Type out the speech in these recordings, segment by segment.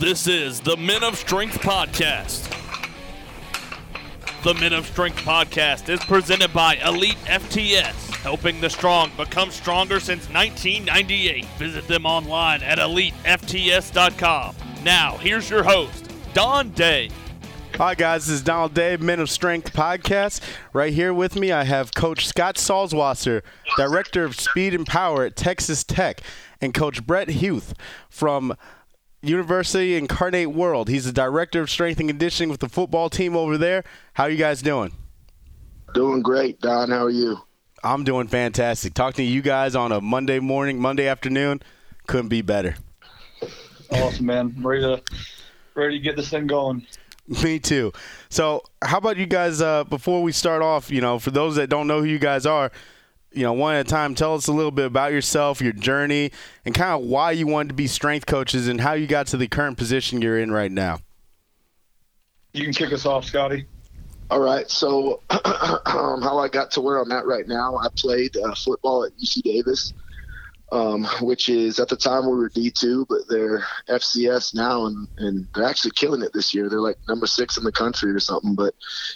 This is the Men of Strength Podcast. The Men of Strength Podcast is presented by Elite FTS, helping the strong become stronger since 1998. Visit them online at elitefts.com. Now, here's your host, Don Day. Hi, guys. This is Donald Day, Men of Strength podcast. Right here with me, I have Coach Scott Salwasser, Director of Speed and Power at Texas Tech, and Coach Bret Huth from University Incarnate Word. He's the Director of Strength and Conditioning with the football team over there. How are you guys doing? Doing great, Don. How are you? I'm doing fantastic. Talking to you guys on a Monday morning, Monday afternoon, couldn't be better. Awesome, man. Ready to ready to get this thing going. Me too. So, how about you guys? Uh, before we start off, you know, for those that don't know who you guys are, you know, one at a time, tell us a little bit about yourself, your journey, and kind of why you wanted to be strength coaches and how you got to the current position you're in right now. You can kick us off, Scotty. All right. So, um, how I got to where I'm at right now, I played uh, football at UC Davis um, which is at the time we were D2, but they're FCS now, and, and they're actually killing it this year. They're like number six in the country or something. But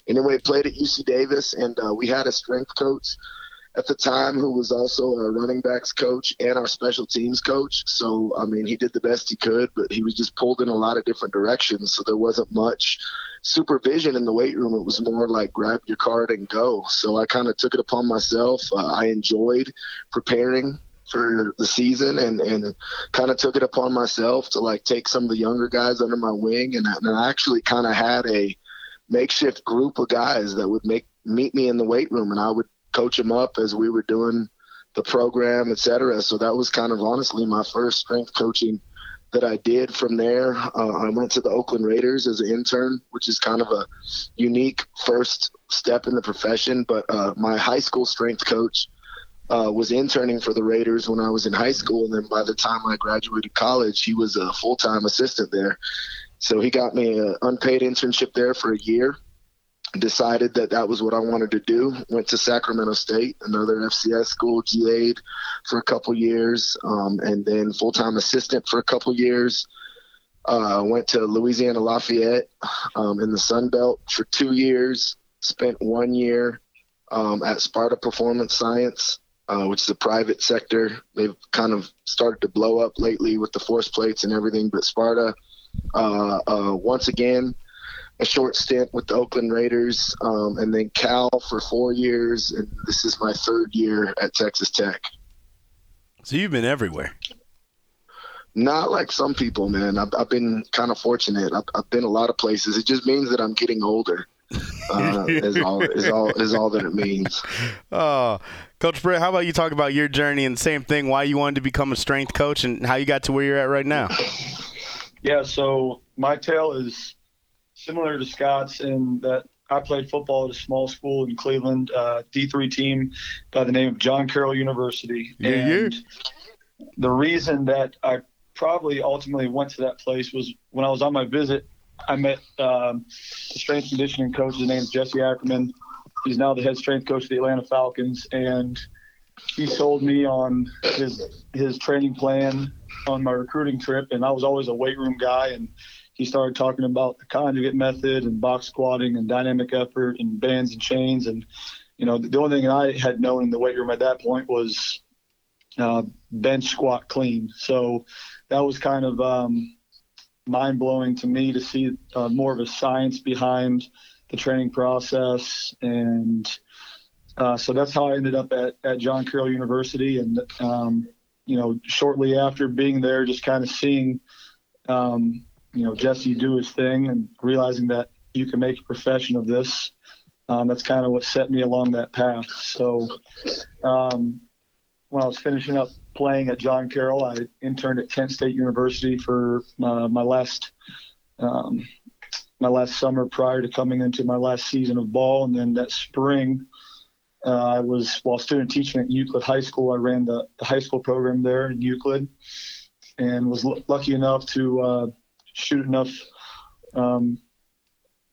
anyway, played at UC Davis, and uh, we had a strength coach at the time who was also our running backs coach and our special teams coach. So, I mean, he did the best he could, but he was just pulled in a lot of different directions. So there wasn't much supervision in the weight room. It was more like grab your card and go. So I kind of took it upon myself. Uh, I enjoyed preparing for the season and, and kind of took it upon myself to like take some of the younger guys under my wing and, and I actually kind of had a makeshift group of guys that would make meet me in the weight room and I would coach them up as we were doing the program, etc. So that was kind of honestly my first strength coaching that I did. From there, uh, I went to the Oakland Raiders as an intern, which is kind of a unique first step in the profession. But uh, my high school strength coach uh, was interning for the Raiders when I was in high school, and then by the time I graduated college, he was a full time assistant there. So he got me an unpaid internship there for a year. Decided that that was what I wanted to do. Went to Sacramento State, another FCS school, GA'd for a couple years, um, and then full time assistant for a couple years. Uh, went to Louisiana Lafayette um, in the Sun Belt for two years. Spent one year um, at Sparta Performance Science uh, which is a private sector. They've kind of started to blow up lately with the force plates and everything. But Sparta, uh, uh, once again, a short stint with the Oakland Raiders, um, and then Cal for four years, and this is my third year at Texas Tech. So you've been everywhere. Not like some people, man. I've, I've been kind of fortunate. I've, I've been a lot of places. It just means that I'm getting older. Uh, is all is all is all that it means. Oh, Coach Bret, how about you talk about your journey and the same thing, why you wanted to become a strength coach and how you got to where you're at right now? Yeah, so my tale is similar to Scott's in that I played football at a small school in Cleveland, uh, D3 team by the name of John Carroll University. Yeah, and yeah. the reason that I probably ultimately went to that place was when I was on my visit, I met um, the strength conditioning coach. His name is Jesse Ackerman He's now the head strength coach of the Atlanta Falcons, and he sold me on his his training plan on my recruiting trip. And I was always a weight room guy, and he started talking about the conjugate method and box squatting and dynamic effort and bands and chains. And you know, the only thing I had known in the weight room at that point was uh, bench squat clean. So that was kind of um, mind blowing to me to see uh, more of a science behind the training process, and uh, so that's how I ended up at, at John Carroll University. And um, you know, shortly after being there, just kind of seeing um, you know Jesse do his thing and realizing that you can make a profession of this. Um, that's kind of what set me along that path. So um, when I was finishing up playing at John Carroll, I interned at Kent State University for uh, my last um, my last summer prior to coming into my last season of ball. And then that spring, uh, I was, while student teaching at Euclid High School, I ran the, the high school program there in Euclid and was l- lucky enough to uh, shoot enough um,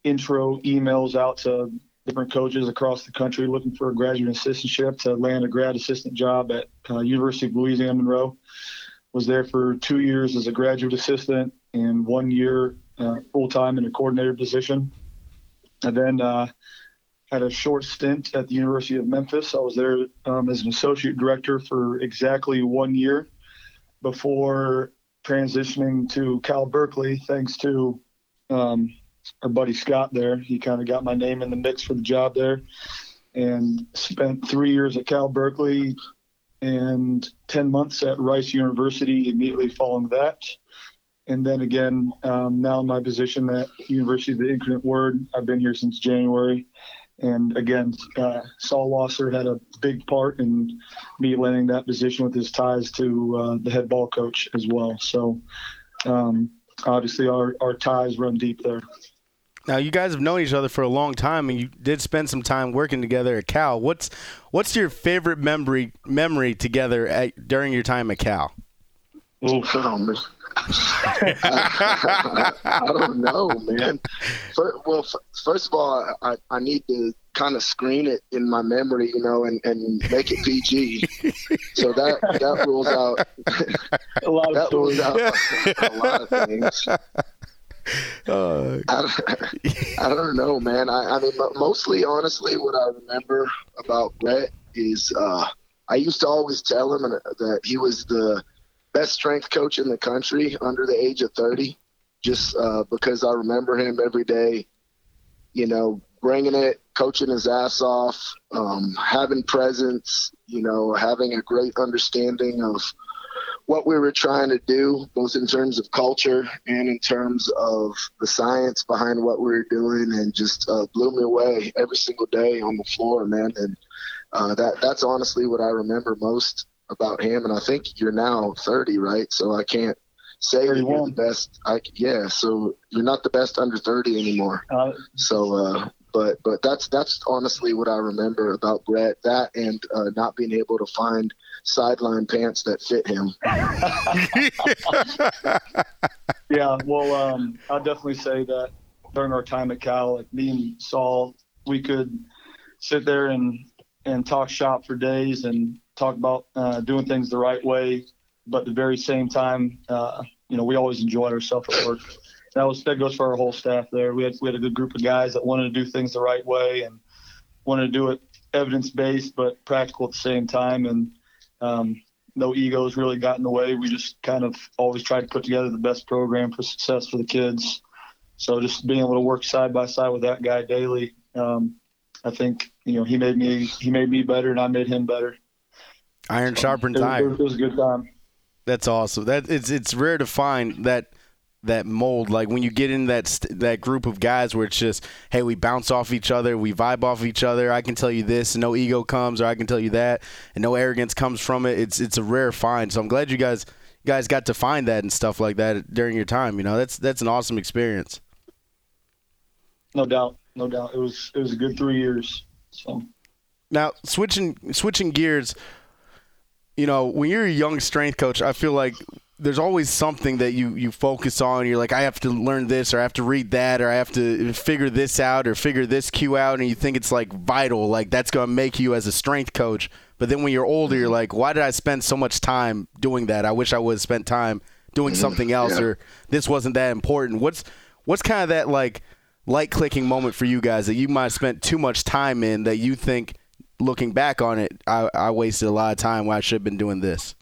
intro emails out to different coaches across the country looking for a graduate assistantship to land a grad assistant job at uh, University of Louisiana Monroe. was there for two years as a graduate assistant and one year uh, full time in a coordinator position. And then uh, had a short stint at the University of Memphis. I was there um, as an associate director for exactly one year before transitioning to Cal Berkeley, thanks to um, our buddy Scott there. He kind of got my name in the mix for the job there and spent three years at Cal Berkeley and 10 months at Rice University immediately following that. And then again, um, now in my position at University of the Incarnate Word, I've been here since January. And again, uh, Salwasser had a big part in me landing that position with his ties to uh, the head ball coach as well. So um, obviously, our, our ties run deep there. Now you guys have known each other for a long time, and you did spend some time working together at Cal. What's what's your favorite memory memory together at, during your time at Cal? Oh, man. I, I, don't know, man. First, well, first of all, I, I need to kind of screen it in my memory, you know, and, and make it PG. so that that rules out a lot that of rules stories. out a, a lot of things. Uh, I, don't- I don't know, man. I, I mean, mo- mostly, honestly, what I remember about Bret is uh, I used to always tell him that he was the best strength coach in the country under the age of 30, just uh, because I remember him every day, you know, bringing it, coaching his ass off, um, having presence, you know, having a great understanding of what we were trying to do, both in terms of culture and in terms of the science behind what we were doing, and just uh, blew me away every single day on the floor, man. And uh, that that's honestly what I remember most about him. And I think you're now 30, right? So I can't say that you're the best. I yeah. So you're not the best under 30 anymore. Uh, So, uh, but but that's that's honestly what I remember about Bret. That and uh, not being able to find sideline pants that fit him. Yeah, well, um, I'll definitely say that during our time at Cal, like me and Saul, we could sit there and and talk shop for days and talk about uh, doing things the right way, but at the very same time, uh, you know, we always enjoyed ourselves at work. That was that goes for our whole staff there. We had we had a good group of guys that wanted to do things the right way and wanted to do it evidence based but practical at the same time and um, no egos really got in the way. We just kind of always tried to put together the best program for success for the kids. So just being able to work side by side with that guy daily, um, I think you know he made me he made me better and I made him better. Iron It sharpens was, iron. it was a good time. That's awesome. That it's it's rare to find that that mold. Like when you get in that st- that group of guys where it's just, hey, we bounce off each other, we vibe off each other. I can tell you this, and no ego comes, or I can tell you that, and no arrogance comes from it. It's it's a rare find. So I'm glad you guys you guys got to find that and stuff like that during your time. You know, that's that's an awesome experience. No doubt, no doubt. It was it was a good three years. So Now switching switching gears, you know, when you're a young strength coach, I feel like there's always something that you you focus on. You're like, I have to learn this, or I have to read that, or I have to figure this out, or figure this cue out, and you think it's like vital, like that's gonna make you as a strength coach. But then when you're older, you're mm-hmm. like, why did I spend so much time doing that? I wish I would have spent time doing mm-hmm. something else, Yeah. or this wasn't that important. What's what's kind of that like light clicking moment for you guys that you might have spent too much time in that you think looking back on it, I, I wasted a lot of time when I should have been doing this.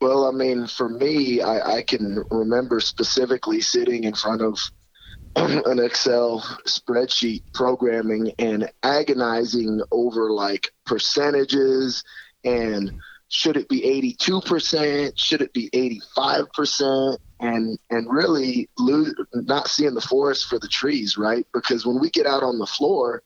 Well, I mean, for me, I, I can remember specifically sitting in front of an Excel spreadsheet programming and agonizing over like percentages and should it be 82%? Should it be 85%? And and really not seeing the forest for the trees, right? Because when we get out on the floor,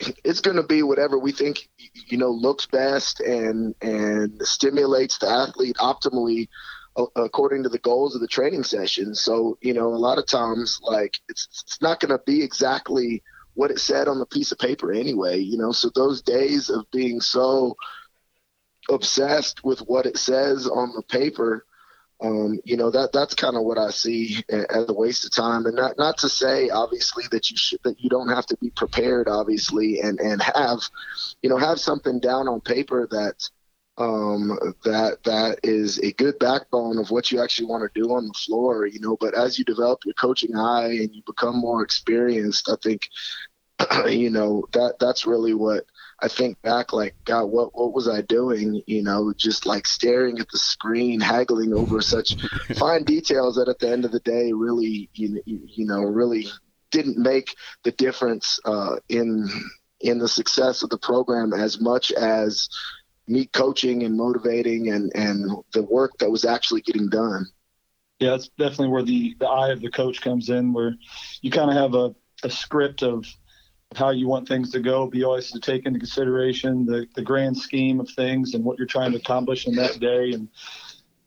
it's going to be whatever we think you know looks best and and stimulates the athlete optimally uh, according to the goals of the training session. So you know a lot of times like it's it's not going to be exactly what it said on the piece of paper anyway you know? So those days of being so obsessed with what it says on the paper um, you know that that's kind of what I see as a waste of time, and not not to say obviously that you should that you don't have to be prepared, obviously, and and have you know have something down on paper that um, that that is a good backbone of what you actually want to do on the floor, you know. But as you develop your coaching eye and you become more experienced, I think, you know, that that's really what I think back. Like, God, what what was I doing? You know, just like staring at the screen, haggling over such fine details that at the end of the day, really, you you know, really didn't make the difference uh, in in the success of the program as much as me coaching and motivating and, and the work that was actually getting done. Yeah, that's definitely where the, the eye of the coach comes in, where you kind of have a, a script of how you want things to go, be always to take into consideration the, the grand scheme of things and what you're trying to accomplish in that day and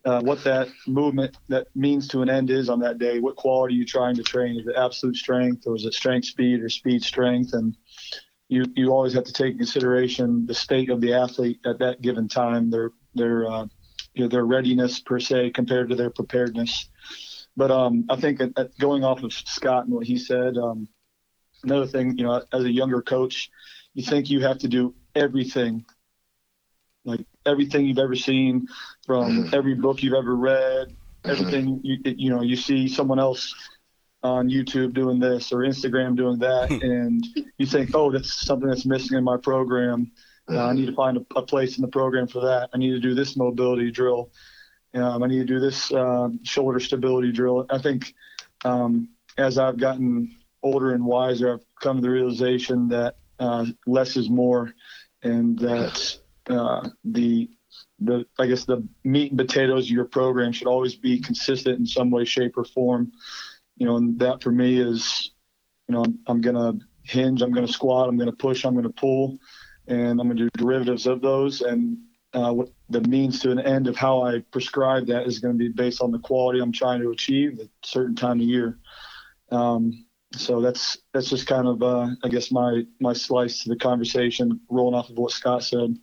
uh, what that movement that means to an end is on that day. What quality are you trying to train? Is it absolute strength or is it strength speed or speed strength? And you you always have to take consideration the state of the athlete at that given time, their their uh, you know, their readiness per se compared to their preparedness. But um, I think going off of Scott and what he said, um, another thing, you know, as a younger coach, you think you have to do everything, like everything you've ever seen, from mm-hmm. every book you've ever read, everything you you know you see someone else on YouTube doing this or Instagram doing that, and you think, oh, that's something that's missing in my program. Uh, I need to find a, a, place in the program for that. I need to do this mobility drill. Um, I need to do this uh, shoulder stability drill. I think um, as I've gotten older and wiser, I've come to the realization that uh, less is more, and that uh, the the I guess the meat and potatoes of your program should always be consistent in some way, shape, or form you know, and that for me is, you know, I'm, I'm going to hinge, I'm going to squat, I'm going to push, I'm going to pull, and I'm going to do derivatives of those. And uh, what the means to an end of how I prescribe that is going to be based on the quality I'm trying to achieve at a certain time of year. Um, so that's that's just kind of uh, I guess my my slice to the conversation, rolling off of what Scott said.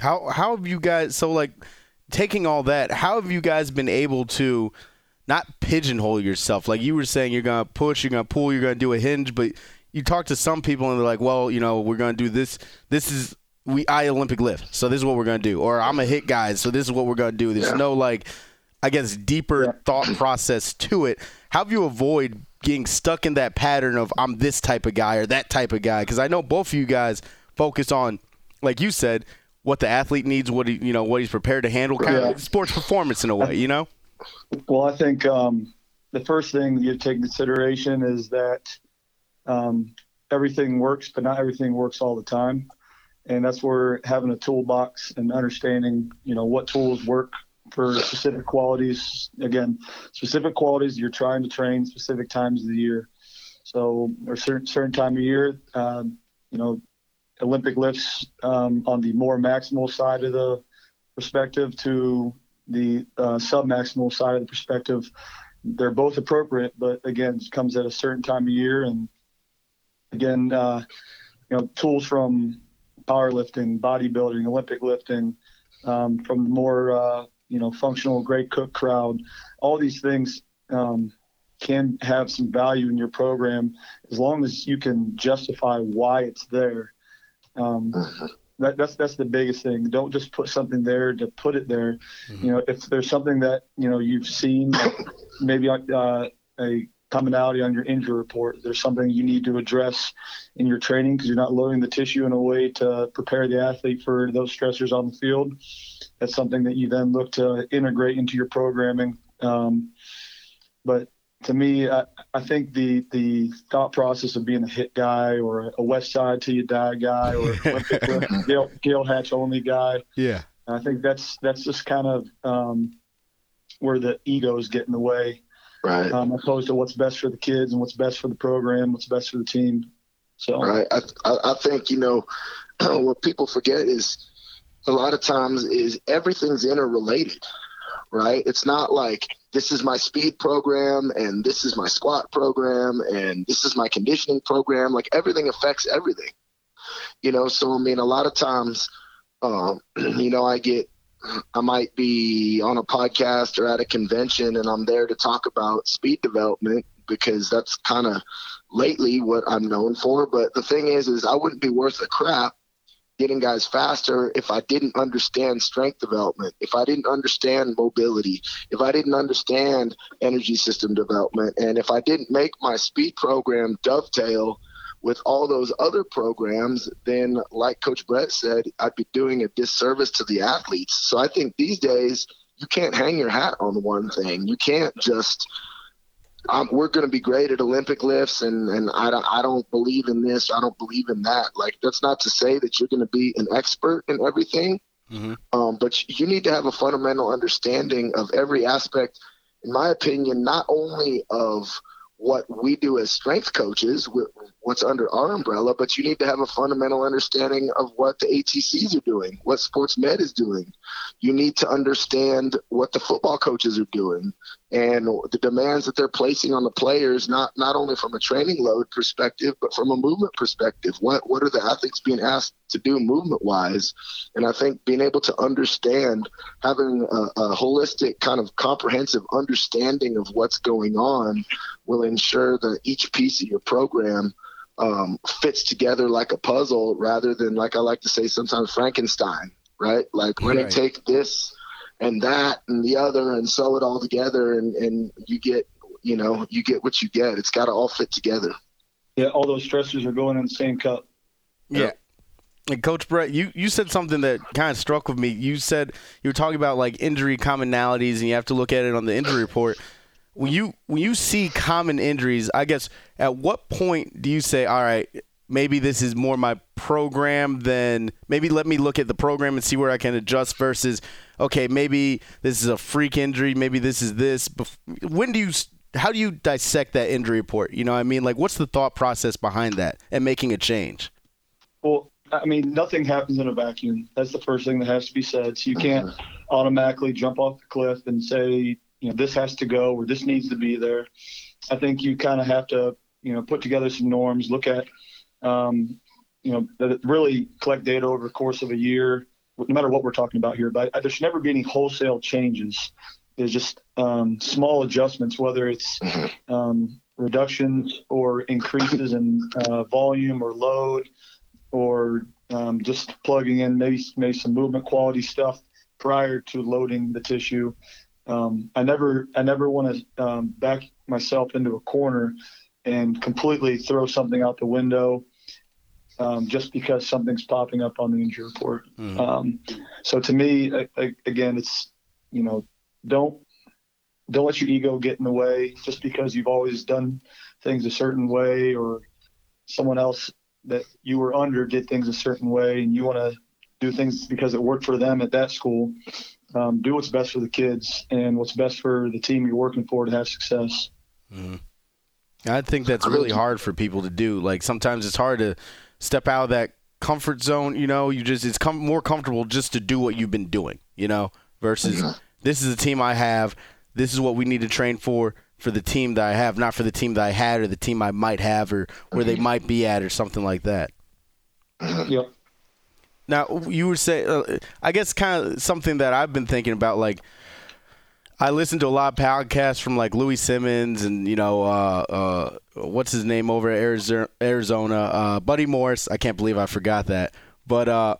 How how have you guys so like taking all that? How have you guys been able to not pigeonhole yourself. Like you were saying, you're gonna push, you're gonna pull, you're gonna do a hinge, but you talk to some people and they're like, well, you know, we're gonna do this. This is we I Olympic lift, so this is what we're gonna do. Or I'm a hit guy, so this is what we're gonna do. There's yeah. no like, I guess, deeper yeah. thought process to it. How do you avoid getting stuck in that pattern of I'm this type of guy or that type of guy? Because I know both of you guys focus on, like you said, what the athlete needs, what he, you know, what he's prepared to handle, kind yeah. of sports performance in a way, you know. Well, I think um, the first thing you take consideration is that um, everything works, but not everything works all the time, and that's where having a toolbox and understanding, you know, what tools work for specific qualities. Again, specific qualities you're trying to train specific times of the year. So, or certain certain time of year, um, you know, Olympic lifts um, on the more maximal side of the perspective to the uh, sub-maximal side of the perspective, they're both appropriate, but again, it comes at a certain time of year. And again, uh, you know, tools from powerlifting, bodybuilding, Olympic lifting, um, from more, uh, you know, functional Gray Cook crowd, all these things um, can have some value in your program as long as you can justify why it's there. Um, uh-huh that, that's that's the biggest thing. Don't just put something there to put it there. Mm-hmm. You know, if there's something that you know you've seen, maybe uh, a commonality on your injury report. There's something you need to address in your training because you're not loading the tissue in a way to prepare the athlete for those stressors on the field. That's something that you then look to integrate into your programming. Um, but to me, I, I, think the the thought process of being a hit guy or a Westside till you die guy or Gayle, Gayle Hatch only guy. Yeah, I think that's that's just kind of um, where the egos get in the way, right? Um, opposed to what's best for the kids and what's best for the program, what's best for the team. So, right, I I think you know what people forget is a lot of times is everything's interrelated right? It's not like this is my speed program and this is my squat program and this is my conditioning program. Like everything affects everything, you know? So, I mean, a lot of times, um, you know, I get, I might be on a podcast or at a convention and I'm there to talk about speed development because that's kind of lately what I'm known for. But the thing is, is I wouldn't be worth a crap getting guys faster if I didn't understand strength development, if I didn't understand mobility, if I didn't understand energy system development, and if I didn't make my speed program dovetail with all those other programs, then like Coach Bret said, I'd be doing a disservice to the athletes. So I think these days you can't hang your hat on one thing. You can't just um, we're going to be great at Olympic lifts, and and I don't I don't believe in this. I don't believe in that. Like that's not to say that you're going to be an expert in everything, mm-hmm. um, but you need to have a fundamental understanding of every aspect. In my opinion, not only of what we do as strength coaches, what's under our umbrella, but you need to have a fundamental understanding of what the ATCs are doing, what sports med is doing. You need to understand what the football coaches are doing and the demands that they're placing on the players, not not only from a training load perspective, but from a movement perspective. What what are the athletes being asked to do movement wise? And I think being able to understand, having a, a holistic kind of comprehensive understanding of what's going on, will ensure that each piece of your program um, fits together like a puzzle, rather than like I like to say sometimes Frankenstein. Right? Like let right. take this and that and the other and sew it all together and, and you get you know you get what you get. It's got to all fit together. Yeah all those stressors are going in the same cup. Yeah. And coach bret you, you said something that kind of struck with me. You said you were talking about like injury commonalities and you have to look at it on the injury report. When you when you see common injuries i guess at what point do you say all right maybe this is more my program than maybe let me look at the program and see where I can adjust versus okay, maybe this is a freak injury, maybe this is this. When do you how do you dissect that injury report? You know, what I mean, like what's the thought process behind that and making a change? Well, I mean, nothing happens in a vacuum. That's the first thing that has to be said. So you can't automatically jump off the cliff and say, you know, this has to go or this needs to be there. I think you kind of have to, you know, put together some norms, look at um, you know, really collect data over the course of a year, no matter what we're talking about here. But there should never be any wholesale changes. There's just um, small adjustments, whether it's mm-hmm. um, reductions or increases in uh, volume or load, or um, just plugging in maybe maybe some movement quality stuff prior to loading the tissue. Um, I never I never want to um, back myself into a corner and completely throw something out the window um, just because something's popping up on the injury report. Mm-hmm. Um, so to me, I, I, again, it's you know, don't don't let your ego get in the way just because you've always done things a certain way or someone else that you were under did things a certain way and you want to do things because it worked for them at that school. Um, do what's best for the kids and what's best for the team you're working for to have success. Mm-hmm. I think that's really hard for people to do. Like sometimes it's hard to step out of that comfort zone. You know, you just it's com- more comfortable just to do what you've been doing. You know, versus mm-hmm. this is the team I have. This is what we need to train for for the team that I have, not for the team that I had or the team I might have or where they mm-hmm. might be at or something like that. Mm-hmm. Yep. Now you were saying, uh, I guess, kind of something that I've been thinking about, like I listen to a lot of podcasts from like Louie Simmons and you know uh, uh, what's his name over at Arizona, Arizona uh, Buddy Morris. I can't believe I forgot that, but uh,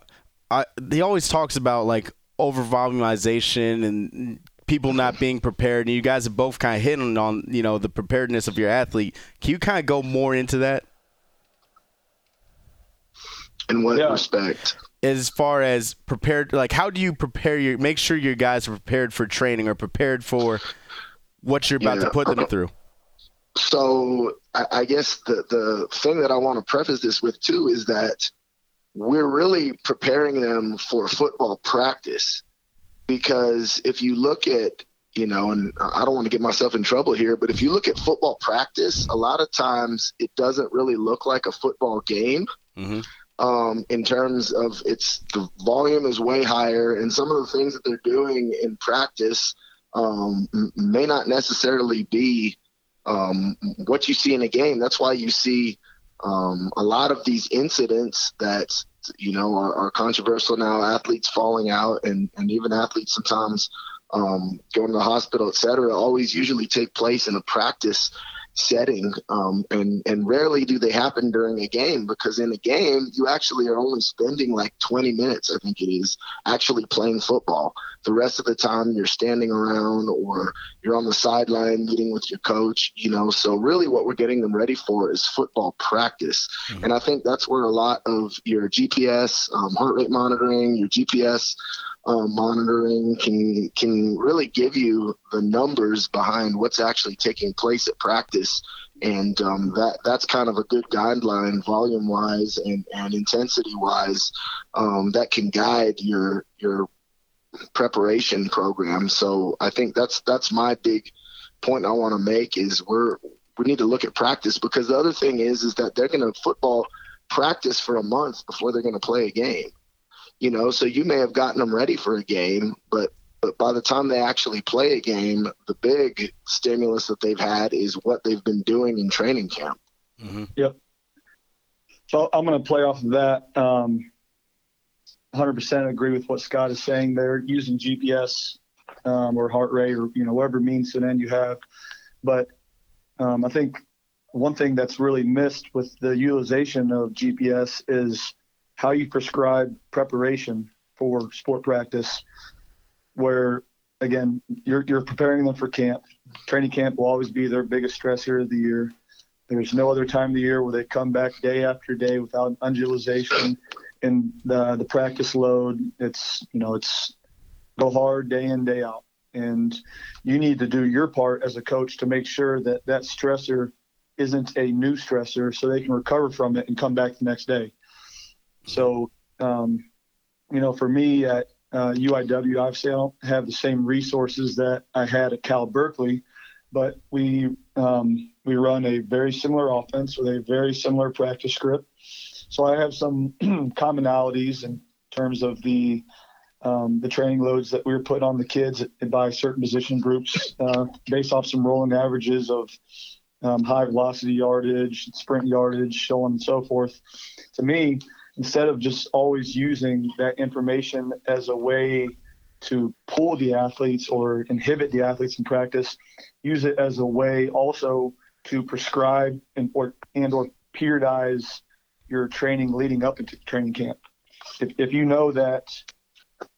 I, he always talks about like over volumization and people not being prepared. And you guys have both kind of hitting on you know the preparedness of your athlete. Can you kind of go more into that? In what yeah. respect? As far as prepared like how do you prepare your make sure your guys are prepared for training or prepared for what you're about yeah. to put them through? So I, I guess the the thing that i want to preface this with too is that we're really preparing them for football practice. Because if you look at you know and i don't want to get myself in trouble here but if you look at football practice a lot of times it doesn't really look like a football game. Mm-hmm um, in terms of its the volume is way higher, and some of the things that they're doing in practice um, may not necessarily be um, what you see in a game. That's why you see um, a lot of these incidents that you know are, are, controversial now. Athletes falling out, and and even athletes sometimes um, going to the hospital, etc. always usually take place in a practice setting. Um, and, and rarely do they happen during a game because in a game, you actually are only spending like 20 minutes, I think it is, actually playing football. The rest of the time, you're standing around or you're on the sideline meeting with your coach, you know. So, really, what we're getting them ready for is football practice. Mm-hmm. And I think that's where a lot of your GPS, um, heart rate monitoring, your GPS, uh, monitoring can can really give you the numbers behind what's actually taking place at practice, and um, that that's kind of a good guideline, volume wise and, and intensity wise, um, that can guide your your preparation program. So I think that's that's my big point I want to make is we're we need to look at practice because the other thing is is that they're going to football practice for a month before they're going to play a game you know so you may have gotten them ready for a game but but by the time they actually play a game the big stimulus that they've had is what they've been doing in training camp. Mm-hmm. yep. So i'm going to play off of that. Um, 100% agree with what scott is saying they're using gps um, or heart rate or you know whatever means to an end you have. But um, i think one thing that's really missed with the utilization of gps is how you prescribe preparation for sport practice, where again you're you're preparing them for camp. Training camp will always be their biggest stressor of the year. There's no other time of the year where they come back day after day without undulation and the the practice load. It's you know it's go hard day in day out, and you need to do your part as a coach to make sure that that stressor isn't a new stressor, so they can recover from it and come back the next day. So, um, you know, for me at uh, UIW, obviously I don't have the same resources that I had at Cal Berkeley, but we um, we run a very similar offense with a very similar practice script. So I have some commonalities in terms of the um, the training loads that we were putting on the kids by certain position groups uh, based off some rolling averages of um, high velocity yardage, sprint yardage, so on and so forth. To me, instead of just always using that information as a way to pull the athletes or inhibit the athletes in practice, use it as a way also to prescribe and or and or periodize your training leading up into training camp. If, if you know that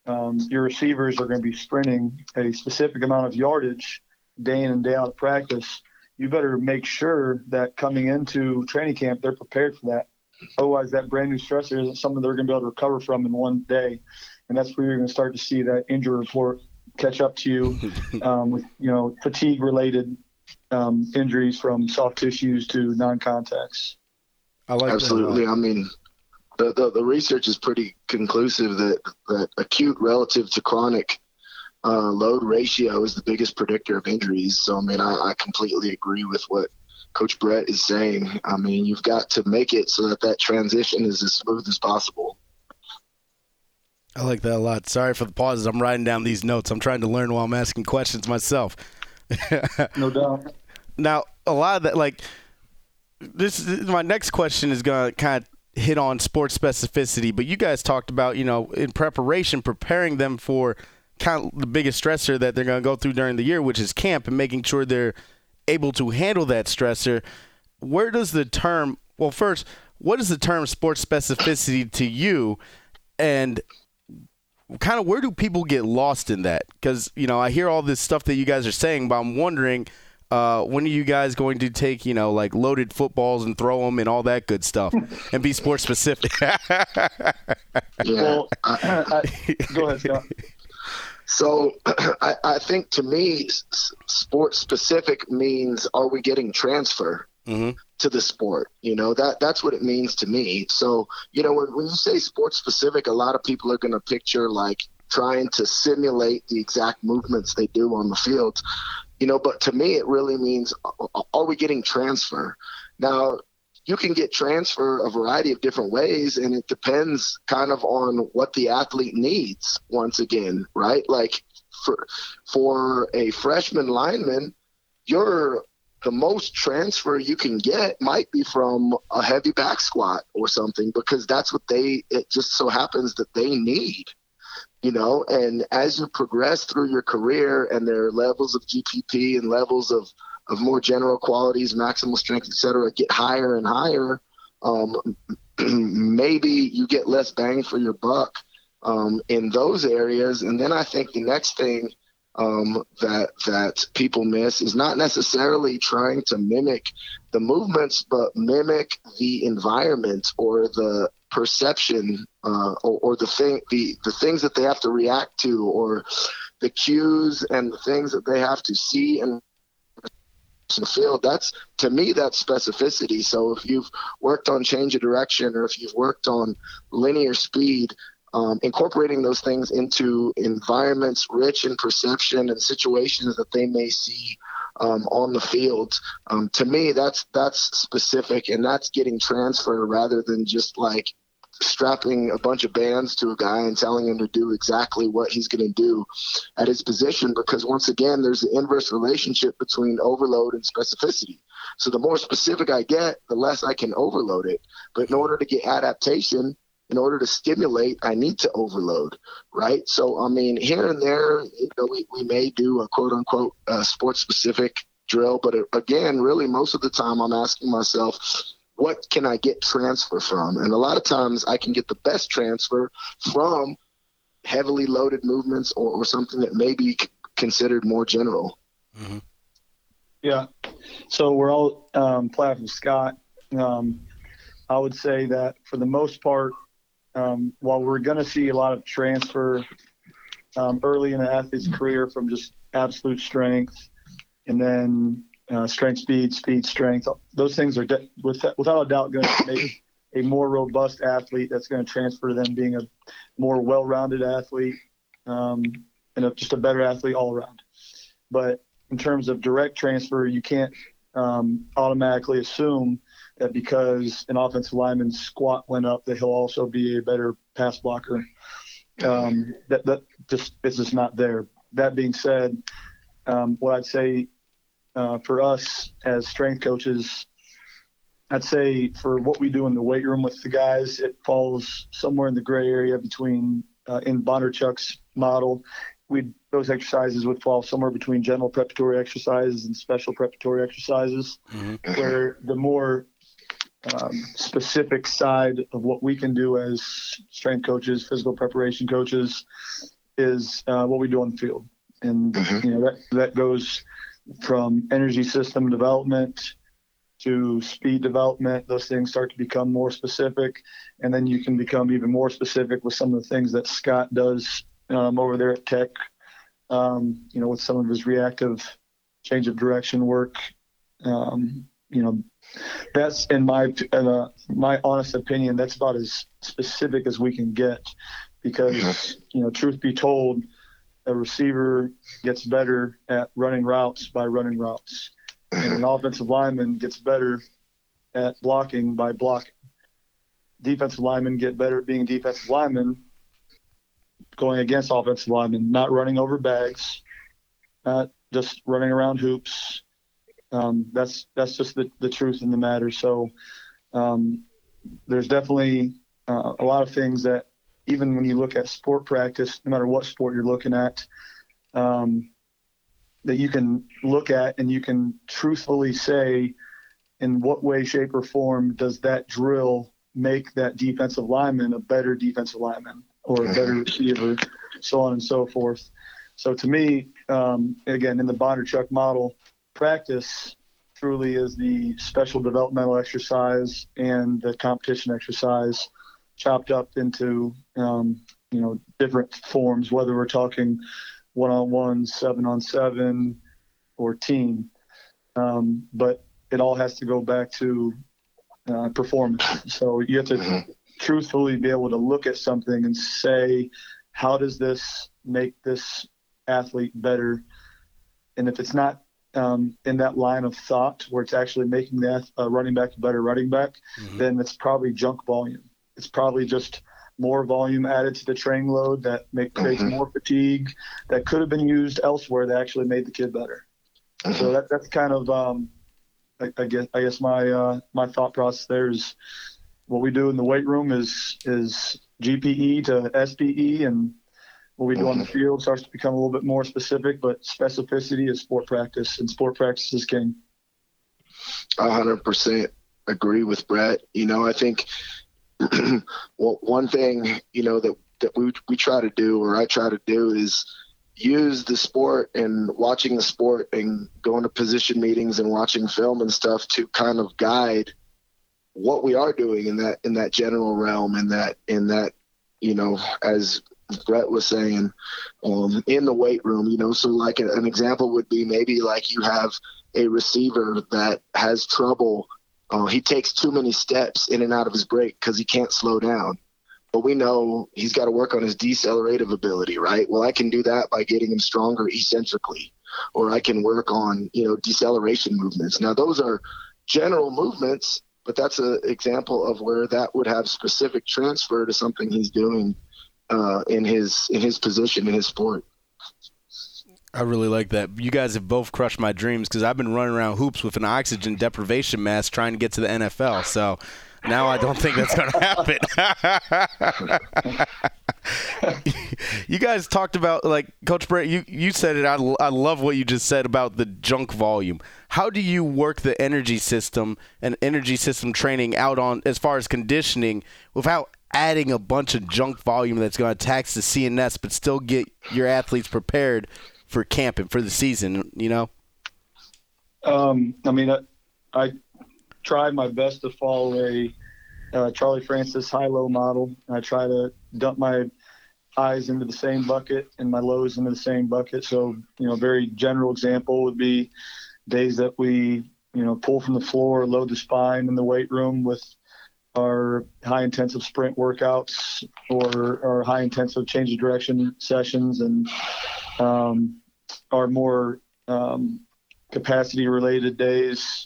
um, your receivers are going to be sprinting a specific amount of yardage day in and day out of practice, you better make sure that coming into training camp they're prepared for that Otherwise, that brand new stressor isn't something they're going to be able to recover from in one day, and that's where you're going to start to see that injury report catch up to you um, with you know fatigue related um, injuries from soft tissues to non-contacts. I like absolutely. That. I mean, the, the, the research is pretty conclusive that that acute relative to chronic uh, load ratio is the biggest predictor of injuries. So I mean, I, I completely agree with what Coach Bret is saying. I mean, you've got to make it so that that transition is as smooth as possible. I like that a lot. Sorry for the pauses. I'm writing down these notes. I'm trying to learn while I'm asking questions myself. no doubt. Now, a lot of that, like, this, is, my next question is going to kind of hit on sports specificity, but you guys talked about, you know, in preparation, preparing them for kind of the biggest stressor that they're going to go through during the year, which is camp, and making sure they're – able to handle that stressor, where does the term, well, first, what is the term sports specificity to you? And kind of where do people get lost in that? Because, you know, I hear all this stuff that you guys are saying, but I'm wondering uh, when are you guys going to take, you know, like loaded footballs and throw them and all that good stuff and be sports specific? yeah. Well, I, I, go ahead, Scott. So I, I, think to me, sports specific means are we getting transfer mm-hmm. to the sport? You know that that's what it means to me. So you know when, when you say sports specific, a lot of people are going to picture like trying to simulate the exact movements they do on the field. You know, but to me, it really means are we getting transfer? Now, you can get transfer a variety of different ways and it depends kind of on what the athlete needs once again right? Like for for a freshman lineman you're the most transfer you can get might be from a heavy back squat or something because that's what they it just so happens that they need you know? And as you progress through your career and there are levels of gpp and levels of of more general qualities, maximal strength, etc., get higher and higher, um, maybe you get less bang for your buck um, in those areas. And then I think the next thing um, that that people miss is not necessarily trying to mimic the movements, but mimic the environment or the perception uh, or, or, the thing the the things that they have to react to or the cues and the things that they have to see and the field that's to me that's specificity so if you've worked on change of direction or if you've worked on linear speed um, incorporating those things into environments rich in perception and situations that they may see um, on the field. Um, to me, that's that's specific and that's getting transfer rather than just like strapping a bunch of bands to a guy and telling him to do exactly what he's going to do at his position because once again there's an inverse relationship between overload and specificity so the more specific i get the less i can overload it but in order to get adaptation in order to stimulate, I need to overload, right? So, I mean, here and there, you know, we, we may do a quote unquote uh, sports specific drill, but uh, again, really, most of the time, I'm asking myself, what can I get transfer from? And a lot of times, I can get the best transfer from heavily loaded movements or, or something that may be c- considered more general. Mm-hmm. Yeah. So we're all um, Platinum Scott. Um, I would say that for the most part, um, while we're going to see a lot of transfer um, early in the athlete's career from just absolute strength and then uh, strength, speed, speed, strength, those things are de- without a doubt going to make a more robust athlete that's going to transfer them being a more well-rounded athlete um, and a, just a better athlete all around. But in terms of direct transfer, you can't um, automatically assume that because an offensive lineman's squat went up, that he'll also be a better pass blocker. Um, that that just is just not there. That being said, um, what I'd say uh, for us as strength coaches, I'd say for what we do in the weight room with the guys, it falls somewhere in the gray area between uh, in Bondarchuk's model. We those exercises would fall somewhere between general preparatory exercises and special preparatory exercises, mm-hmm. where the more um, specific side of what we can do as strength coaches, physical preparation coaches, is uh, what we do on the field, and mm-hmm. you know that that goes from energy system development to speed development. Those things start to become more specific, and then you can become even more specific with some of the things that Scott does um, over there at Tech. Um, you know, with some of his reactive change of direction work. Um, you know, that's in my uh, my honest opinion. That's about as specific as we can get, because you know, truth be told, a receiver gets better at running routes by running routes, and an offensive lineman gets better at blocking by blocking. Defensive linemen get better at being defensive linemen, going against offensive linemen, not running over bags, not just running around hoops, um, that's that's just the, the truth in the matter. So um, there's definitely uh, a lot of things that even when you look at sport practice, no matter what sport you're looking at, um, that you can look at and you can truthfully say in what way, shape, or form does that drill make that defensive lineman a better defensive lineman or a better receiver, so on and so forth. So to me, um, again, in the Bondarchuk model, practice truly is the special developmental exercise and the competition exercise chopped up into um, you know different forms whether we're talking one-on-one seven-on-seven or team um, but it all has to go back to uh, performance so you have to mm-hmm. truthfully be able to look at something and say how does this make this athlete better and if it's not um, in that line of thought where it's actually making that uh, running back a better running back, mm-hmm. then it's probably junk volume. It's probably just more volume added to the training load that make creates mm-hmm. more fatigue that could have been used elsewhere that actually made the kid better. Mm-hmm. So that, that's kind of um, I, I, guess I guess my uh, my thought process there is what we do in the weight room is is GPE to SPE and what we do on the mm-hmm. field starts to become a little bit more specific, but specificity is sport practice, and sport practice is king. A hundred percent agree with Bret. You know, I think well, one thing you know that that we we try to do, or I try to do, is use the sport and watching the sport and going to position meetings and watching film and stuff to kind of guide what we are doing in that in that general realm in that in that you know as Bret was saying um, in the weight room you know so like an example would be maybe like you have a receiver that has trouble uh, he takes too many steps in and out of his break because he can't slow down but we know he's got to work on his decelerative ability, right? Well, I can do that by getting him stronger eccentrically, or I can work on, you know, deceleration movements. Now, those are general movements, but that's an example of where that would have specific transfer to something he's doing uh, in his in his position in his sport. I really like that. You guys have both crushed my dreams because I've been running around hoops with an oxygen deprivation mask trying to get to the NFL. So now I don't think that's going to happen. you guys talked about like Coach Bret. You you said it. I, I love what you just said about the junk volume. How do you work the energy system and energy system training out on as far as conditioning without adding a bunch of junk volume that's going to tax the CNS, but still get your athletes prepared for camp and for the season? You know. Um, I mean, I, I try my best to follow a uh, Charlie Francis high-low model. I try to dump my highs into the same bucket and my lows into the same bucket. So, you know, a very general example would be days that we, you know, pull from the floor, load the spine in the weight room with our high intensive sprint workouts or our high intensive change of direction sessions and um, our more um, capacity related days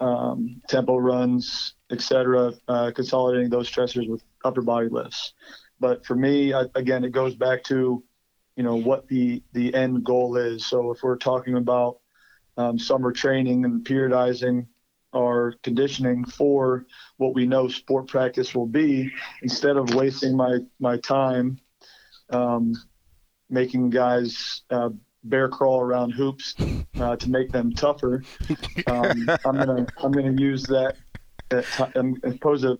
um, tempo runs, etc., uh, consolidating those stressors with upper body lifts. But for me, I, again, it goes back to, you know, what the the end goal is. So if we're talking about um, summer training and periodizing our conditioning for what we know sport practice will be, instead of wasting my my time um, making guys uh, bear crawl around hoops uh, to make them tougher. Um, I'm gonna I'm gonna use that, as opposed to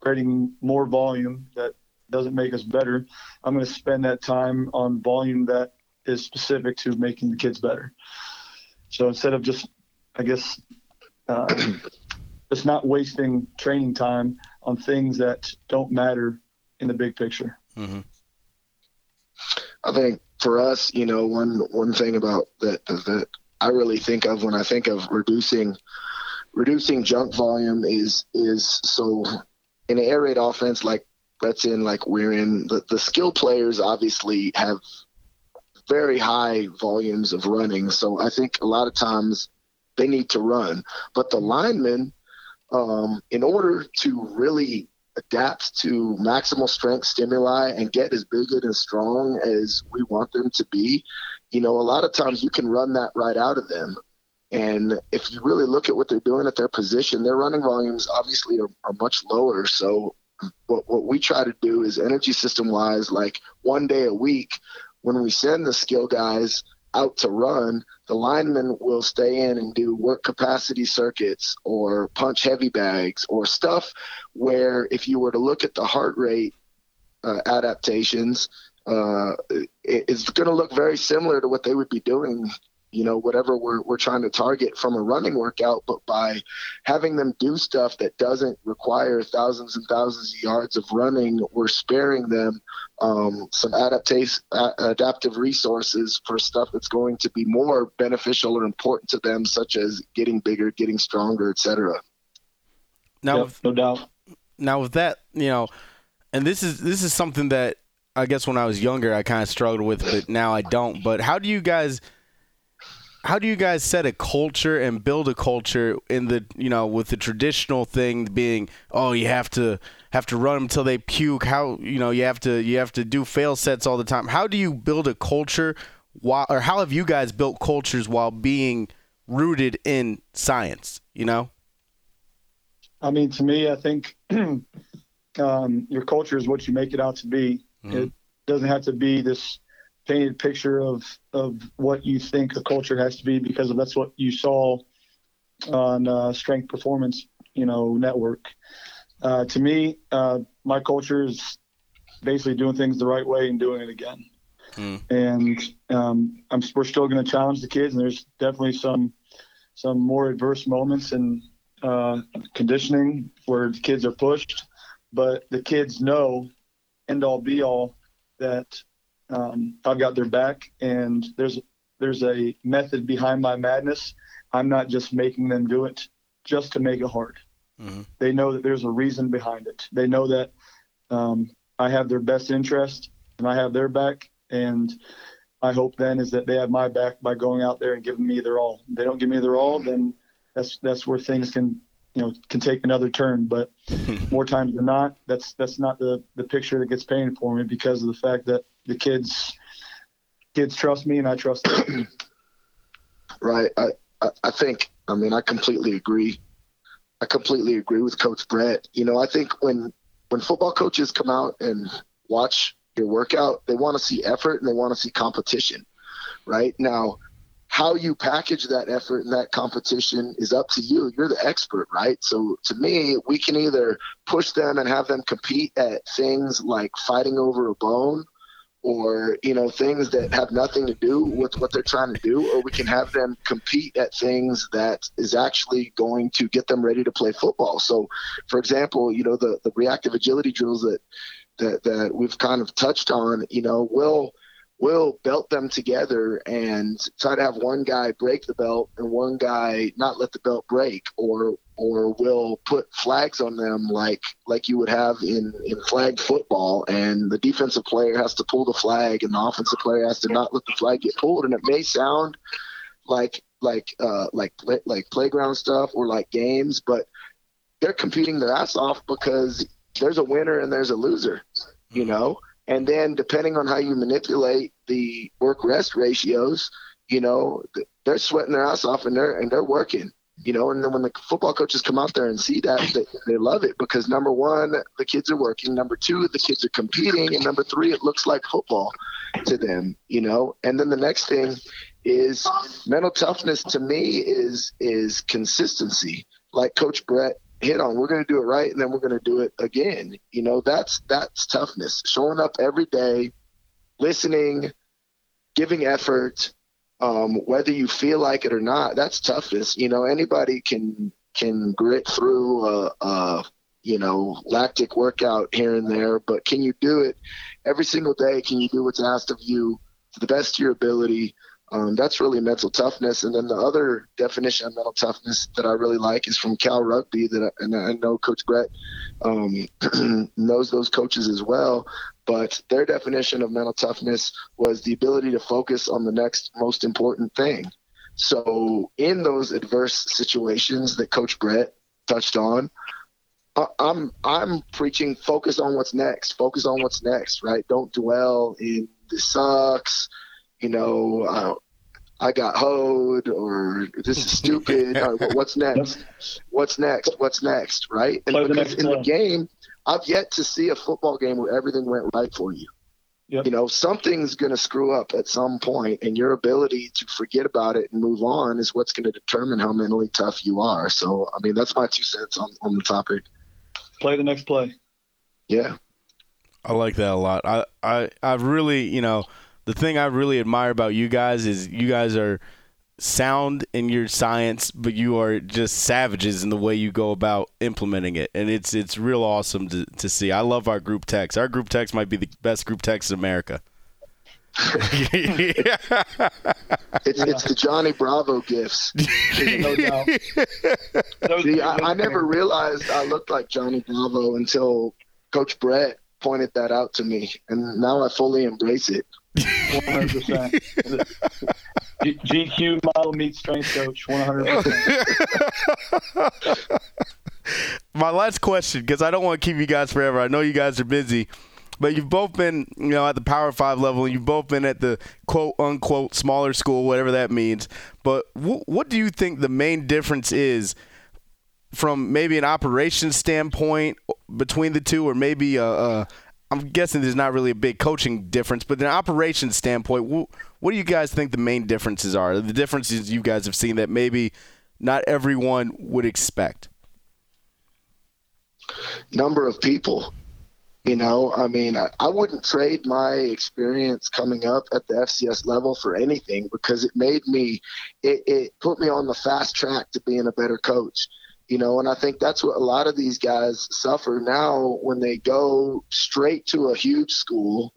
creating more volume that doesn't make us better. I'm gonna spend that time on volume that is specific to making the kids better. So instead of just, I guess, uh, just not wasting training time on things that don't matter in the big picture. Mm-hmm. I think for us, you know, one one thing about that that I really think of when I think of reducing reducing junk volume is is so in an air raid offense like that's in like we're in the, the skill players obviously have very high volumes of running. So I think a lot of times they need to run. But the linemen, um, in order to really adapt to maximal strength stimuli and get as big and as strong as we want them to be, you know, a lot of times you can run that right out of them. And if you really look at what they're doing at their position, their running volumes obviously are, are much lower. So what, what we try to do is energy system wise, like one day a week, when we send the skill guys – out to run, the linemen will stay in and do work capacity circuits or punch heavy bags or stuff where if you were to look at the heart rate uh, adaptations, uh, it, it's going to look very similar to what they would be doing you know whatever we're, we're trying to target from a running workout but by having them do stuff that doesn't require thousands and thousands of yards of running we're sparing them um, some adaptation adaptive resources for stuff that's going to be more beneficial or important to them such as getting bigger getting stronger etc now yep, with, no doubt now with that you know and this is this is something that I guess when I was younger, I kind of struggled with, but now I don't. But how do you guys how do you guys set a culture and build a culture in the you know with the traditional thing being oh you have to have to run them until they puke? How you know you have to you have to do fail sets all the time. How do you build a culture while or how have you guys built cultures while being rooted in science you know? I mean to me i think um, your culture is what you make it out to be. Mm-hmm. it, doesn't have to be this painted picture of of what you think a culture has to be because that's what you saw on uh, Strength Performance, you know, network. Uh, to me, uh, my culture is basically doing things the right way and doing it again. Mm. And um, I'm, we're still going to challenge the kids, and there's definitely some some more adverse moments in uh, conditioning where the kids are pushed, but the kids know, end all be all, that um, I've got their back, and there's there's a method behind my madness. I'm not just making them do it just to make it hard. Mm-hmm. They know that there's a reason behind it. They know that um, I have their best interest and I have their back. And I hope then is that they have my back by going out there and giving me their all. If they don't give me their all, then that's that's where things can you know can take another turn. But more times than not, that's that's not the the picture that gets painted for me because of the fact that the kids kids trust me and I trust them. Right. I I think I mean I completely agree. I completely agree with Coach Bret. You know, I think when when football coaches come out and watch your workout, they want to see effort and they want to see competition. Right now, how you package that effort and that competition is up to you. You're the expert, right? So to me, we can either push them and have them compete at things like fighting over a bone or you know things that have nothing to do with what they're trying to do or we can have them compete at things that is actually going to get them ready to play football. So for example you know the the reactive agility drills that that that we've kind of touched on you know will we'll belt them together and try to have one guy break the belt and one guy not let the belt break or or we'll put flags on them like like you would have in in flag football and the defensive player has to pull the flag and the offensive player has to not let the flag get pulled and it may sound like like uh like like playground stuff or like games but they're competing their ass off because there's a winner and there's a loser you mm-hmm. know and then depending on how you manipulate the work rest ratios, you know, they're sweating their ass off and they're and they're working. You know, and then when the football coaches come out there and see that, they, they love it because number one, the kids are working. Number two, the kids are competing, and number three, it looks like football to them. You know, and then the next thing is mental toughness. To me, is is consistency. Like Coach Bret hit on. We're going to do it right, and then we're going to do it again. You know, that's that's toughness. Showing up every day, listening, giving effort, um, whether you feel like it or not. That's toughness. You know, anybody can can grit through a, a you know lactic workout here and there, but can you do it every single day? Can you do what's asked of you to the best of your ability? Um, that's really mental toughness. And then the other definition of mental toughness that I really like is from Cal Rugby, that I, and I know Coach Bret um, knows those coaches as well. But their definition of mental toughness was the ability to focus on the next most important thing. So in those adverse situations that Coach Bret touched on, I'm I'm preaching focus on what's next. Focus on what's next, right? Don't dwell in this sucks you know, uh, I got hoed or this is stupid. or, what's next? What's next? What's next? Right? And because in the game, I've yet to see a football game where everything went right for you. Yep. You know, something's going to screw up at some point, and your ability to forget about it and move on is what's going to determine how mentally tough you are. So, I mean, that's my two cents on, on the topic. Play the next play. Yeah. I like that a lot. I, I, I really, you know, the thing I really admire about you guys is you guys are sound in your science, but you are just savages in the way you go about implementing it, and it's it's real awesome to, to see. I love our group text. Our group text might be the best group text in America. it's it's the Johnny Bravo gifts. no doubt. See, I, I never realized I looked like Johnny Bravo until Coach Bret pointed that out to me, and now I fully embrace it. 100%. GQ model meets strength coach, 100%. My last question, because I don't want to keep you guys forever. I know you guys are busy, but you've both been, you know, at the Power Five level, and you've both been at the quote unquote smaller school, whatever that means. But what do you think the main difference is? from maybe an operations standpoint between the two, or maybe a, a, I'm guessing there's not really a big coaching difference, but an operations standpoint, what, do you guys think the main differences are? The differences you guys have seen that maybe not everyone would expect. Number of people. You know, I mean, I, I wouldn't trade my experience coming up at the FCS level for anything because it made me, it, it put me on the fast track to being a better coach you know and i think that's what a lot of these guys suffer now when they go straight to a huge school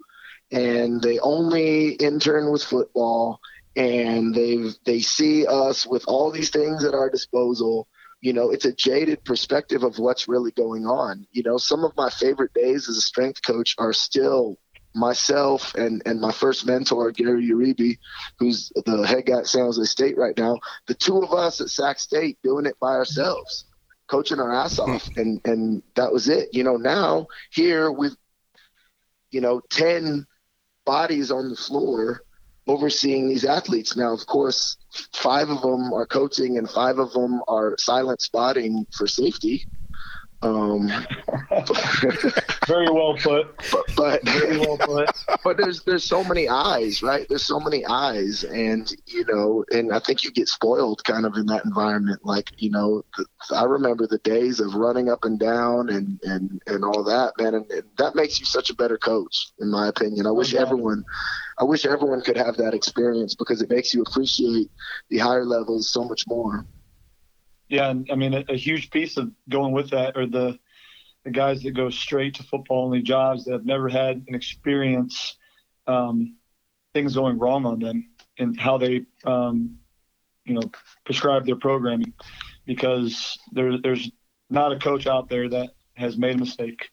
and they only intern with football and they they see us with all these things at our disposal. You know it's a jaded perspective of what's really going on. You know some of my favorite days as a strength coach are still myself and and my first mentor Gary Uribe, who's the head guy at San Jose State right now, the two of us at Sac State doing it by ourselves, coaching our ass off, hmm. and and that was it. You know, now here with you know ten bodies on the floor overseeing these athletes. Now, of course, five of them are coaching and five of them are silent spotting for safety. Um, Very well put. but, but Very well put. but there's there's so many eyes, right? There's so many eyes, and you know, and I think you get spoiled kind of in that environment. Like you know, the, I remember the days of running up and down and and and all that, man, and, and that makes you such a better coach, in my opinion. I wish yeah. everyone, I wish everyone could have that experience because it makes you appreciate the higher levels so much more. Yeah, and I mean a, a huge piece of going with that are the the guys that go straight to football only jobs that have never had an experience um, things going wrong on them and how they um, you know prescribe their programming because there, there's not a coach out there that has made a mistake.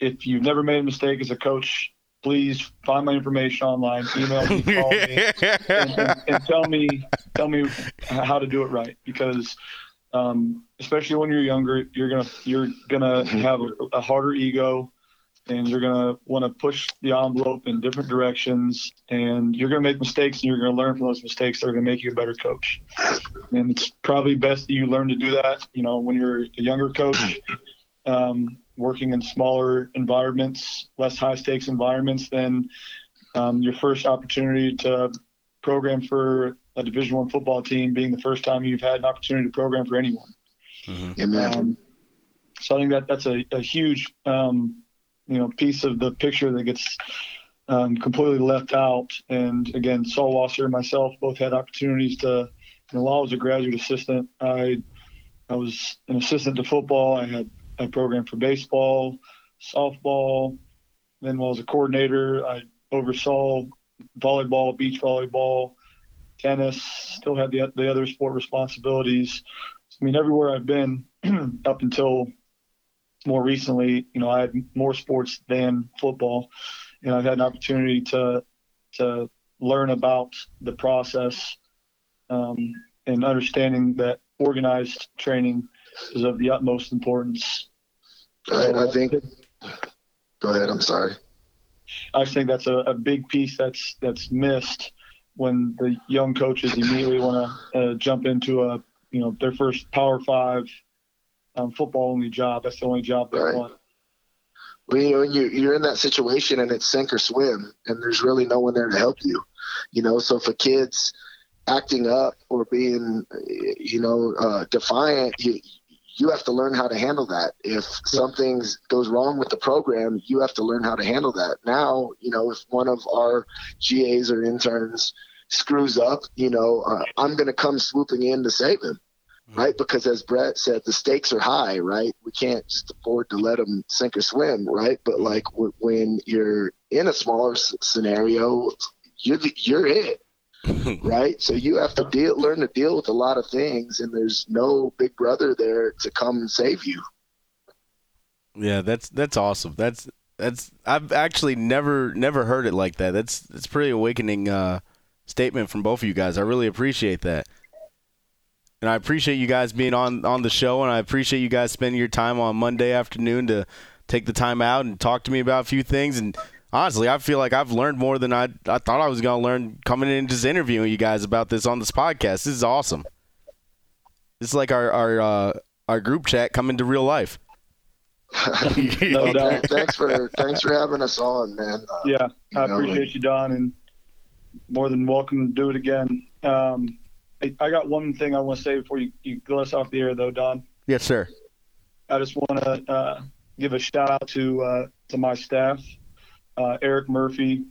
If you've never made a mistake as a coach, please find my information online, email me, call me, and, and, and tell me tell me how to do it right because um, especially when you're younger, you're gonna you're gonna have a, harder ego, and you're gonna want to push the envelope in different directions, and you're gonna make mistakes, and you're gonna learn from those mistakes. That are gonna make you a better coach, and it's probably best that you learn to do that. You know, when you're a younger coach, um, working in smaller environments, less high stakes environments, then um, your first opportunity to program for a Division One football team being the first time you've had an opportunity to program for anyone. Amen. Um, so I think that that's a, a huge, um, you know, piece of the picture that gets um, completely left out. And again, Salwasser and myself both had opportunities to. You know, while I was a graduate assistant, I I was an assistant to football. I had I programmed for baseball, softball. Then while I was a coordinator, I oversaw volleyball, beach volleyball, tennis. Still had the the other sport responsibilities. I mean, everywhere I've been up until more recently, you know, I had more sports than football, and I've had an opportunity to to learn about the process um, and understanding that organized training is of the utmost importance. I, I think. Go ahead. I'm sorry. I just think that's a, a big piece that's that's missed when the young coaches immediately want to uh, jump into a you know their first Power Five um, football only job. That's the only job they Right. want. Well, you know, when you, you're in that situation and it's sink or swim, and there's really no one there to help you. You know, so if a kid's acting up or being, you know, uh, defiant, you, you have to learn how to handle that. If something goes wrong with the program, you have to learn how to handle that. Now, you know, if one of our GAs or interns screws up, you know, uh, I'm going to come swooping in to save him right? Because as Bret said, the stakes are high, right? We can't just afford to let them sink or swim, right? But like w- when you're in a smaller s- scenario, you're the, you're it, right? So you have to deal, learn to deal with a lot of things, and there's no big brother there to come and save you. Yeah, that's that's awesome. That's that's I've actually never never heard it like that. That's that's pretty awakening uh, statement from both of you guys. I really appreciate that, and I appreciate you guys being on on the show, and I appreciate you guys spending your time on Monday afternoon to take the time out and talk to me about a few things. And honestly, I feel like I've learned more than I I thought I was going to learn coming in and just interviewing you guys about this on this podcast. This is awesome. It's like our our uh, our group chat coming to real life. No doubt. thanks for thanks for having us on, man. Uh, Yeah, I know, appreciate you, Don, and more than welcome to do it again. Um, I, I got one thing I want to say before you, you let us off the air, though, Don. Yes, sir. I just want to uh, give a shout out to uh, to my staff, uh, Eric Murphy,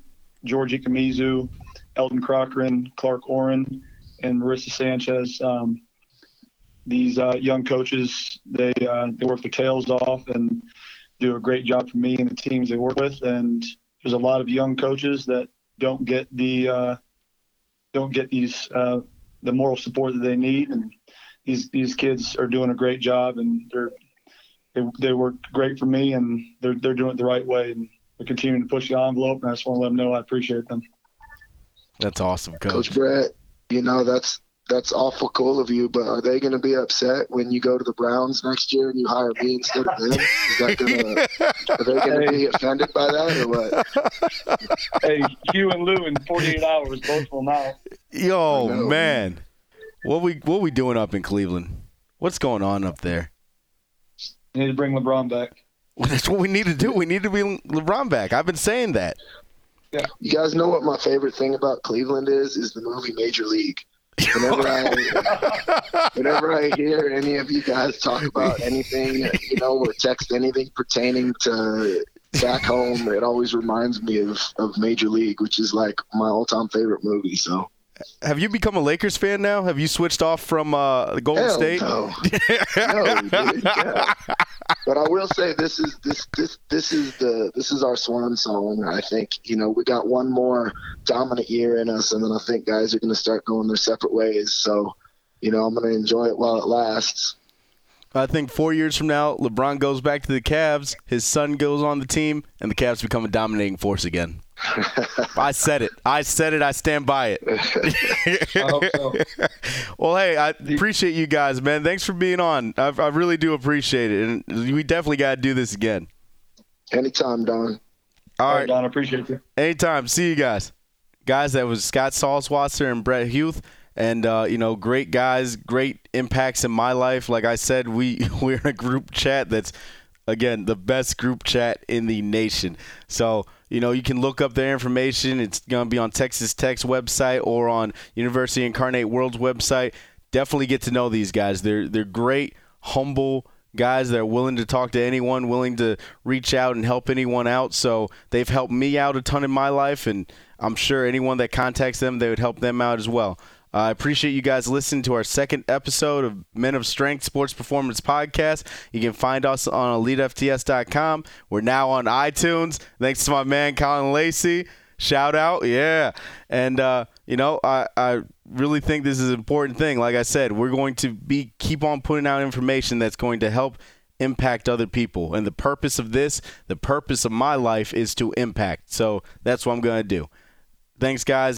Georgie Kamizu, Eldon Cochran, Clark Oren, and Marissa Sanchez. Um, these uh, young coaches, they uh, they work their tails off and do a great job for me and the teams they work with. And there's a lot of young coaches that don't get the uh, don't get these uh, the moral support that they need, and these these kids are doing a great job, and they're they, they work great for me, and they're they're doing it the right way, and they're continuing to push the envelope. And I just want to let them know I appreciate them. That's awesome, Coach coach. Bret, you know that's that's awful cool of you, but are they going to be upset when you go to the Browns next year and you hire me instead of them? Is that gonna, are they going to be offended by that or what? hey, Hugh and Lou in 48 hours, both will now. Yo, know, man. What we what we doing up in Cleveland? What's going on up there? Need to bring LeBron back. That's what we need to do. We need to be LeBron back. I've been saying that. Yeah. You guys know what my favorite thing about Cleveland is? Is the movie Major League. Whenever I, whenever I hear any of you guys talk about anything, you know, or text anything pertaining to back home, it always reminds me of, of Major League, which is like my all-time favorite movie. So, Have you become a Lakers fan now? Have you switched off from uh, the Golden hell State? no, no, dude, yeah. But I will say this is this this this is the this is our swan song. I think you know we got one more dominant year in us, and then I think guys are going to start going their separate ways. So, you know, I'm going to enjoy it while it lasts. I think four years from now, LeBron goes back to the Cavs. His son goes on the team, and the Cavs become a dominating force again. I said it. I said it. I stand by it. I hope so. well, hey, I appreciate you guys, man. Thanks for being on. I, I really do appreciate it, and we definitely got to do this again. Anytime, Don. All All right, right, Don, I appreciate you. anytime. See you guys, guys. That was Scott Salwasser and Bret Huth, and uh, you know, great guys, great impacts in my life. Like I said, we we're in a group chat that's again the best group chat in the nation. So you know, you can look up their information. It's going to be on Texas Tech's website or on University Incarnate Word's website. Definitely get to know these guys. They're they're great, humble guys that are willing to talk to anyone, willing to reach out and help anyone out. So they've helped me out a ton in my life, and I'm sure anyone that contacts them, they would help them out as well. I appreciate you guys listening to our second episode of Men of Strength Sports Performance Podcast. You can find us on EliteFTS.com. We're now on iTunes. Thanks to my man Colin Lacey. Shout out, yeah. And uh, you know, I, I really think this is an important thing. Like I said, we're going to be keep on putting out information that's going to help impact other people. And the purpose of this, the purpose of my life is to impact. So that's what I'm going to do. Thanks, guys.